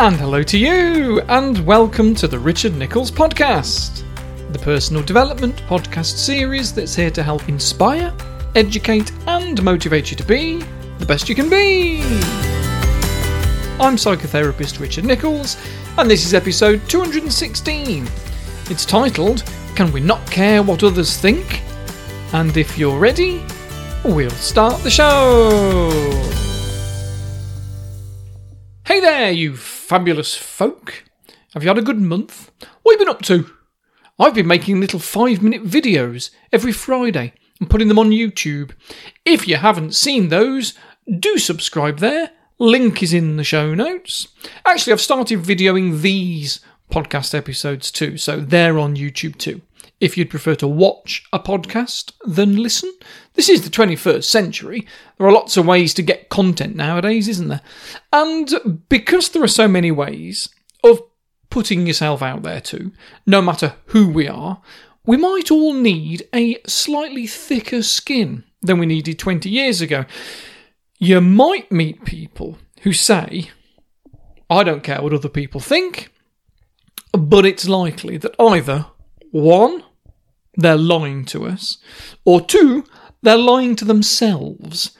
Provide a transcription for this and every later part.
And hello to you, and welcome to the Richard Nicholls Podcast, the personal development podcast series that's here to help inspire, educate, and motivate you to be the best you can be. I'm psychotherapist Richard Nicholls, and this is episode 216. It's titled, Can We Not Care What Others Think? And if you're ready, we'll start the show. There, you fabulous folk. Have you had a good month? What have you been up to? I've been making little five minute videos every Friday and putting them on YouTube. If you haven't seen those, do subscribe there. Link is in the show notes. Actually, I've started videoing these podcast episodes too, so they're on YouTube too. If you'd prefer to watch a podcast than listen, this is the 21st century. There are lots of ways to get content nowadays, isn't there? And because there are so many ways of putting yourself out there too, no matter who we are, we might all need a slightly thicker skin than we needed 20 years ago. You might meet people who say, I don't care what other people think, but it's likely that either one, they're lying to us, or two, they're lying to themselves.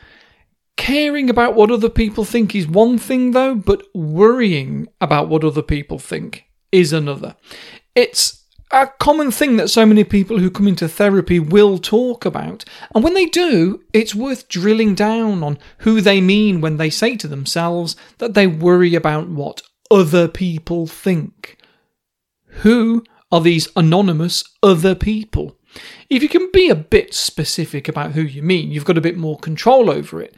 Caring about what other people think is one thing, though, but worrying about what other people think is another. It's a common thing that so many people who come into therapy will talk about. And when they do, it's worth drilling down on who they mean when they say to themselves that they worry about what other people think. Who are these anonymous other people? If you can be a bit specific about who you mean, you've got a bit more control over it.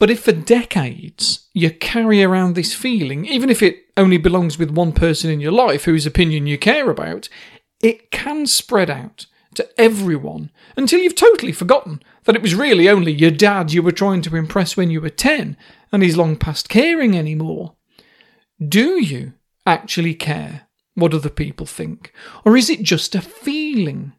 But if for decades you carry around this feeling, even if it only belongs with one person in your life whose opinion you care about, it can spread out to everyone until you've totally forgotten that it was really only your dad you were trying to impress when you were 10 and he's long past caring anymore. Do you actually care what other people think? Or is it just a feeling?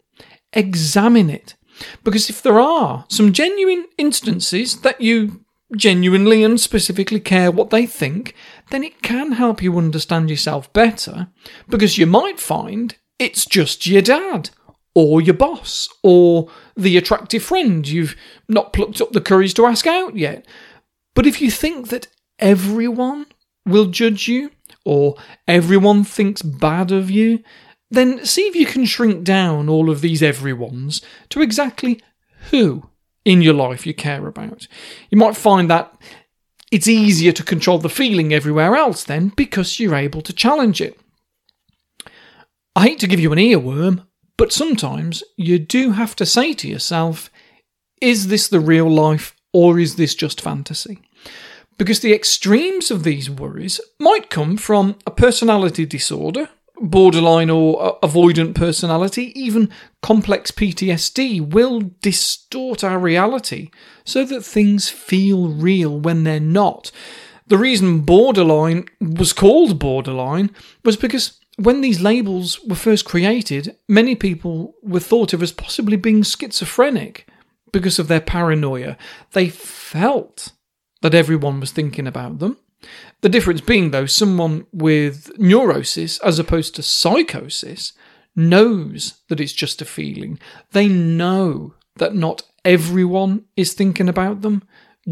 Examine it. Because if there are some genuine instances that you genuinely and specifically care what they think, then it can help you understand yourself better because you might find it's just your dad or your boss or the attractive friend you've not plucked up the courage to ask out yet. But if you think that everyone will judge you or everyone thinks bad of you, then see if you can shrink down all of these everyones to exactly who in your life you care about. You might find that it's easier to control the feeling everywhere else then because you're able to challenge it. I hate to give you an earworm, but sometimes you do have to say to yourself, is this the real life or is this just fantasy? Because the extremes of these worries might come from a personality disorder borderline or uh, avoidant personality, even complex PTSD, will distort our reality so that things feel real when they're not. The reason borderline was called borderline was because when these labels were first created, many people were thought of as possibly being schizophrenic because of their paranoia. They felt that everyone was thinking about them. The difference being, though, someone with neurosis as opposed to psychosis knows that it's just a feeling. They know that not everyone is thinking about them,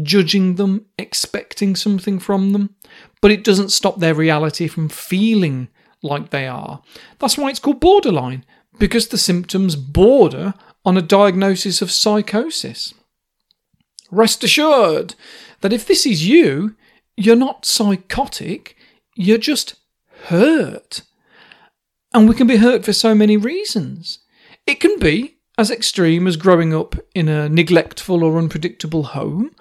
judging them, expecting something from them, but it doesn't stop their reality from feeling like they are. That's why it's called borderline, because the symptoms border on a diagnosis of psychosis. Rest assured that if this is you, you're not psychotic, you're just hurt. And we can be hurt for so many reasons. It can be as extreme as growing up in a neglectful or unpredictable home,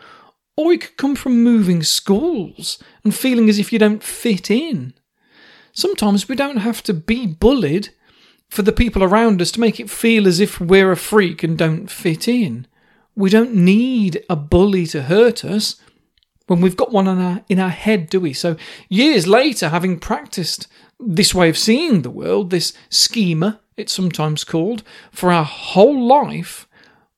or it could come from moving schools and feeling as if you don't fit in. Sometimes we don't have to be bullied for the people around us to make it feel as if we're a freak and don't fit in. We don't need a bully to hurt us when we've got one in our, in our head, do we? So, years later, having practiced this way of seeing the world, this schema, it's sometimes called, for our whole life,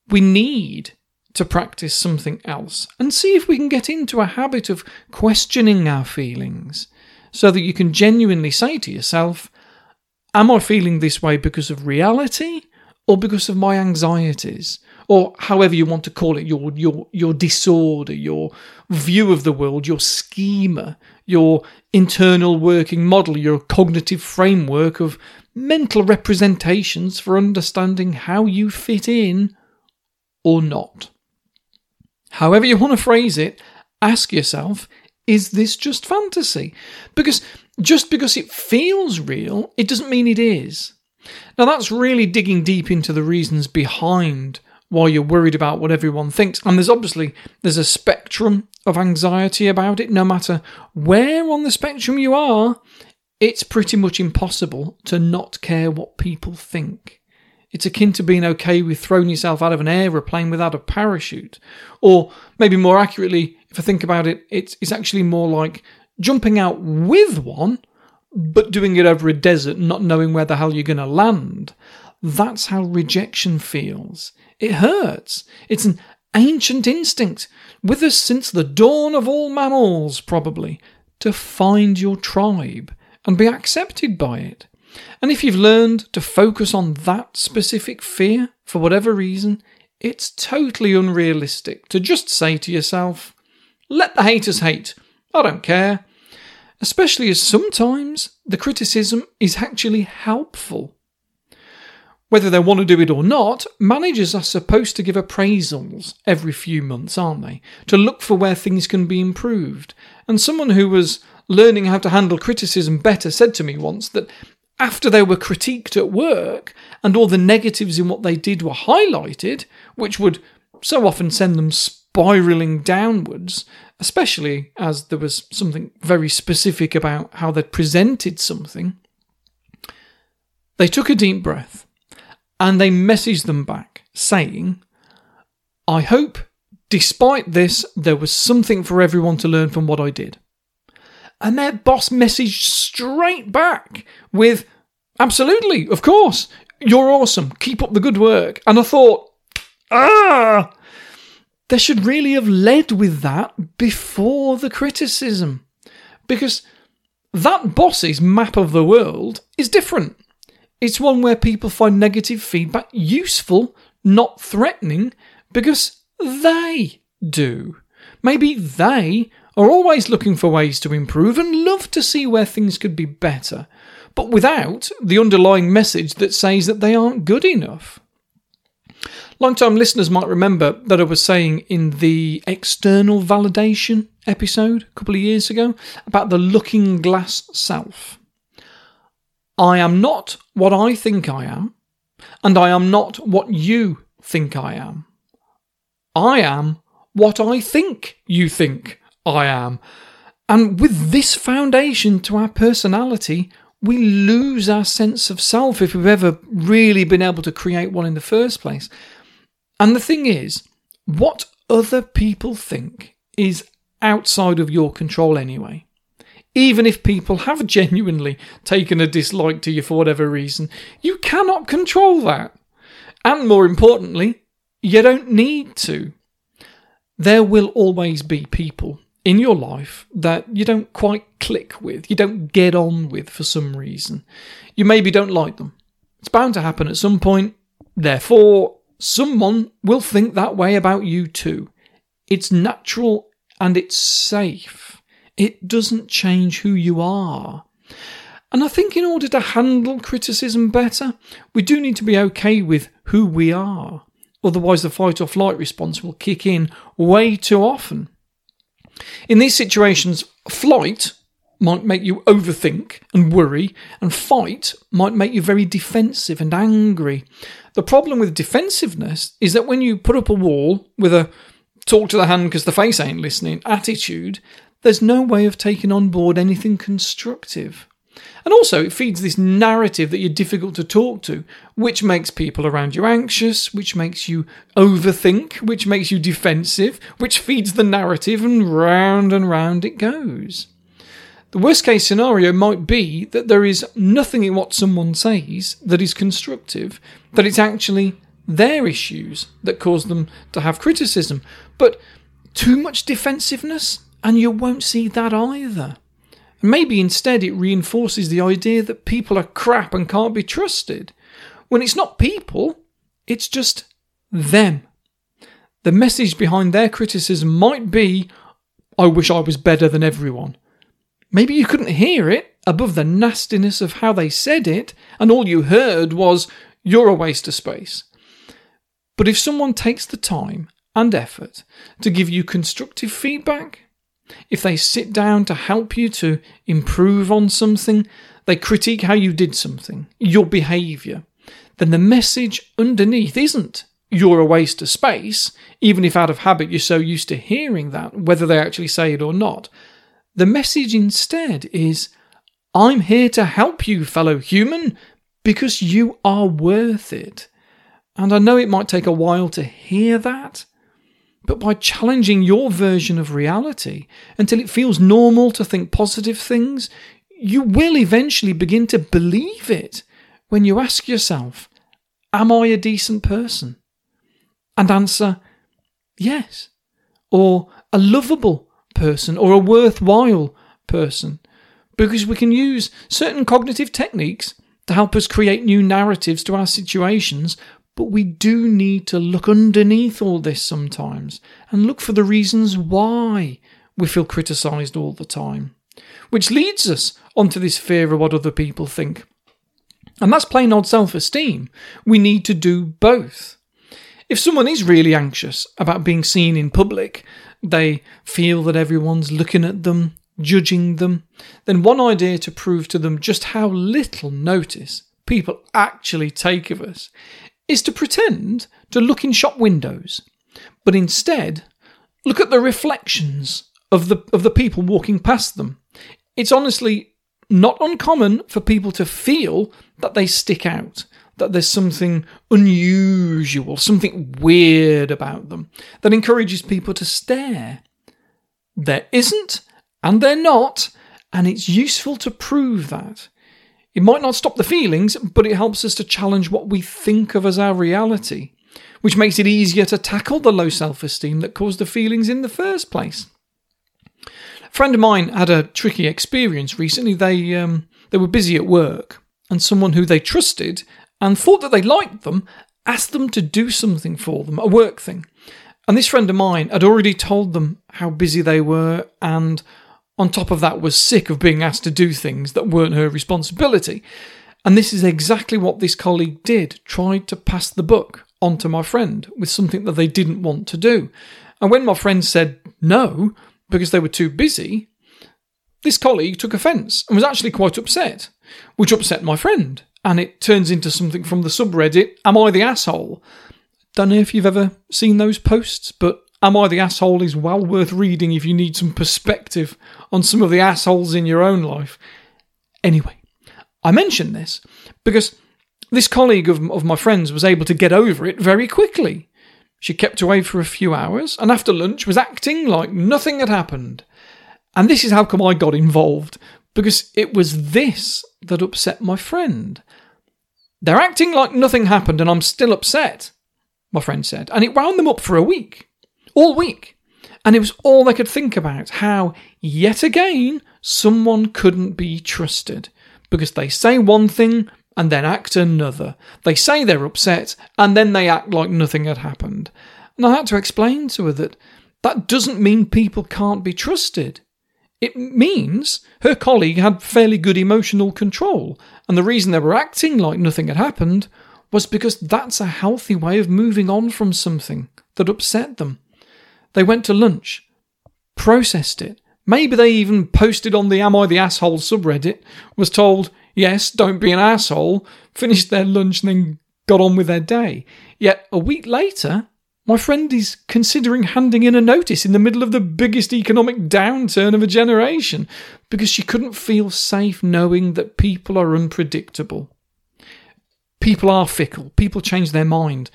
we need to practice something else and see if we can get into a habit of questioning our feelings, so that you can genuinely say to yourself, Am I feeling this way because of reality or because of my anxieties? Or however you want to call it, your your your disorder, your view of the world, your schema, your internal working model, your cognitive framework of mental representations for understanding how you fit in or not. However, you want to phrase it, ask yourself is this just fantasy? Because just because it feels real, it doesn't mean it is. Now, that's really digging deep into the reasons behind why you're worried about what everyone thinks. And there's obviously there's a spectrum of anxiety about it. No matter where on the spectrum you are, it's pretty much impossible to not care what people think. It's akin to being okay with throwing yourself out of an aeroplane without a parachute. Or maybe more accurately, if I think about it, it's, it's actually more like jumping out with one, but doing it over a desert, not knowing where the hell you're going to land. That's how rejection feels. It hurts. It's an ancient instinct, with us since the dawn of all mammals, probably, to find your tribe and be accepted by it. And if you've learned to focus on that specific fear for whatever reason, it's totally unrealistic to just say to yourself, let the haters hate. I don't care. Especially as sometimes the criticism is actually helpful. Whether they want to do it or not, managers are supposed to give appraisals every few months, aren't they? To look for where things can be improved. And someone who was learning how to handle criticism better said to me once that after they were critiqued at work and all the negatives in what they did were highlighted, which would so often send them spiraling downwards, especially as there was something very specific about how they'd presented something, they took a deep breath and they messaged them back saying, I hope, despite this, there was something for everyone to learn from what I did. And their boss messaged straight back with, Absolutely, of course, you're awesome, keep up the good work. And I thought, ah, they should really have led with that before the criticism. Because that boss's map of the world is different. It's one where people find negative feedback useful, not threatening, because they do. Maybe they are always looking for ways to improve and love to see where things could be better, but without the underlying message that says that they aren't good enough. Long-time listeners might remember that I was saying in the external validation episode a couple of years ago about the looking glass self. I am not what I think I am, and I am not what you think I am. I am what I think you think I am. And with this foundation to our personality, we lose our sense of self if we've ever really been able to create one in the first place. And the thing is, what other people think is outside of your control anyway. Even if people have genuinely taken a dislike to you for whatever reason, you cannot control that. And more importantly, you don't need to. There will always be people in your life that you don't quite click with, you don't get on with for some reason. You maybe don't like them. It's bound to happen at some point. Therefore, someone will think that way about you too. It's natural and it's safe. It doesn't change who you are. And I think in order to handle criticism better, we do need to be okay with who we are. Otherwise, the fight or flight response will kick in way too often. In these situations, flight might make you overthink and worry, and fight might make you very defensive and angry. The problem with defensiveness is that when you put up a wall with a talk to the hand because the face ain't listening attitude, there's no way of taking on board anything constructive. And also, it feeds this narrative that you're difficult to talk to, which makes people around you anxious, which makes you overthink, which makes you defensive, which feeds the narrative, and round and round it goes. The worst case scenario might be that there is nothing in what someone says that is constructive, that it's actually their issues that cause them to have criticism. But too much defensiveness, and you won't see that either. Maybe instead it reinforces the idea that people are crap and can't be trusted. When it's not people, it's just them. The message behind their criticism might be, I wish I was better than everyone. Maybe you couldn't hear it above the nastiness of how they said it, and all you heard was, You're a waste of space. But if someone takes the time and effort to give you constructive feedback, if they sit down to help you to improve on something, they critique how you did something, your behaviour, then the message underneath isn't you're a waste of space, even if out of habit you're so used to hearing that, whether they actually say it or not. The message instead is I'm here to help you, fellow human, because you are worth it. And I know it might take a while to hear that, but by challenging your version of reality until it feels normal to think positive things, you will eventually begin to believe it when you ask yourself, Am I a decent person? And answer, Yes. Or a lovable person or a worthwhile person. Because we can use certain cognitive techniques to help us create new narratives to our situations but we do need to look underneath all this sometimes and look for the reasons why we feel criticised all the time. Which leads us onto this fear of what other people think. And that's plain old self esteem. We need to do both. If someone is really anxious about being seen in public, they feel that everyone's looking at them, judging them, then one idea to prove to them just how little notice people actually take of us is to pretend to look in shop windows, but instead look at the reflections of the of the people walking past them. It's honestly not uncommon for people to feel that they stick out, that there's something unusual, something weird about them that encourages people to stare. There isn't, and they're not, and it's useful to prove that. It might not stop the feelings, but it helps us to challenge what we think of as our reality, which makes it easier to tackle the low self esteem that caused the feelings in the first place. A friend of mine had a tricky experience recently. They, um, they were busy at work, and someone who they trusted and thought that they liked them asked them to do something for them, a work thing. And this friend of mine had already told them how busy they were and on top of that, was sick of being asked to do things that weren't her responsibility. And this is exactly what this colleague did tried to pass the book on to my friend with something that they didn't want to do. And when my friend said no, because they were too busy, this colleague took offence and was actually quite upset, which upset my friend. And it turns into something from the subreddit Am I the asshole? Don't know if you've ever seen those posts, but Am I the Asshole is well worth reading if you need some perspective on some of the assholes in your own life. Anyway, I mention this because this colleague of, of my friend's was able to get over it very quickly. She kept away for a few hours and after lunch was acting like nothing had happened. And this is how come I got involved because it was this that upset my friend. They're acting like nothing happened and I'm still upset, my friend said, and it wound them up for a week all week. And it was all they could think about how, yet again, someone couldn't be trusted because they say one thing and then act another. They say they're upset and then they act like nothing had happened. And I had to explain to her that that doesn't mean people can't be trusted. It means her colleague had fairly good emotional control, and the reason they were acting like nothing had happened was because that's a healthy way of moving on from something that upset them. They went to lunch, processed it. Maybe they even posted on the Am I the Asshole subreddit, was told, yes, don't be an asshole, finished their lunch and then got on with their day. Yet a week later, my friend is considering handing in a notice in the middle of the biggest economic downturn of a generation because she couldn't feel safe knowing that people are unpredictable. People are fickle, people change their mind,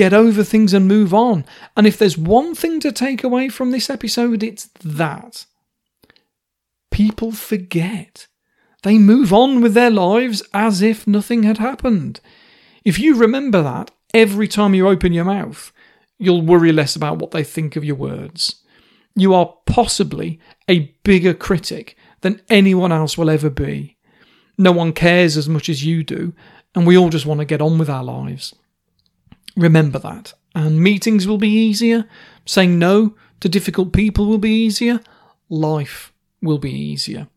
get over things and move on. And if there's one thing to take away from this episode, it's that. People forget. They move on with their lives as if nothing had happened. If you remember that every time you open your mouth, you'll worry less about what they think of your words. You are possibly a bigger critic than anyone else will ever be. No one cares as much as you do, and we all just want to get on with our lives. Remember that. And meetings will be easier. Saying no to difficult people will be easier. Life will be easier.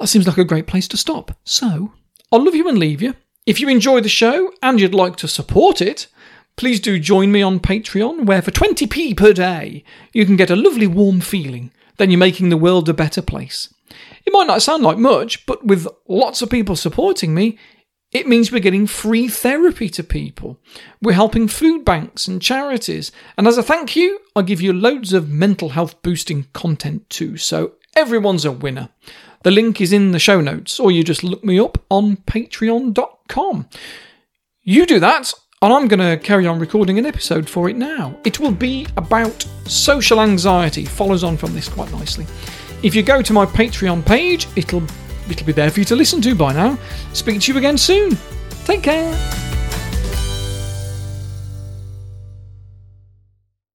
That seems like a great place to stop. So, I'll love you and leave you. If you enjoy the show and you'd like to support it, please do join me on Patreon, where for 20p per day, you can get a lovely warm feeling. Then you're making the world a better place. It might not sound like much, but with lots of people supporting me, it means we're getting free therapy to people. We're helping food banks and charities. And as a thank you, I give you loads of mental health boosting content too. So everyone's a winner. The link is in the show notes, or you just look me up on patreon.com. You do that, and I'm going to carry on recording an episode for it now. It will be about social anxiety, follows on from this quite nicely. If you go to my Patreon page, it'll it'll be there for you to listen to by now. Speak to you again soon. Take care.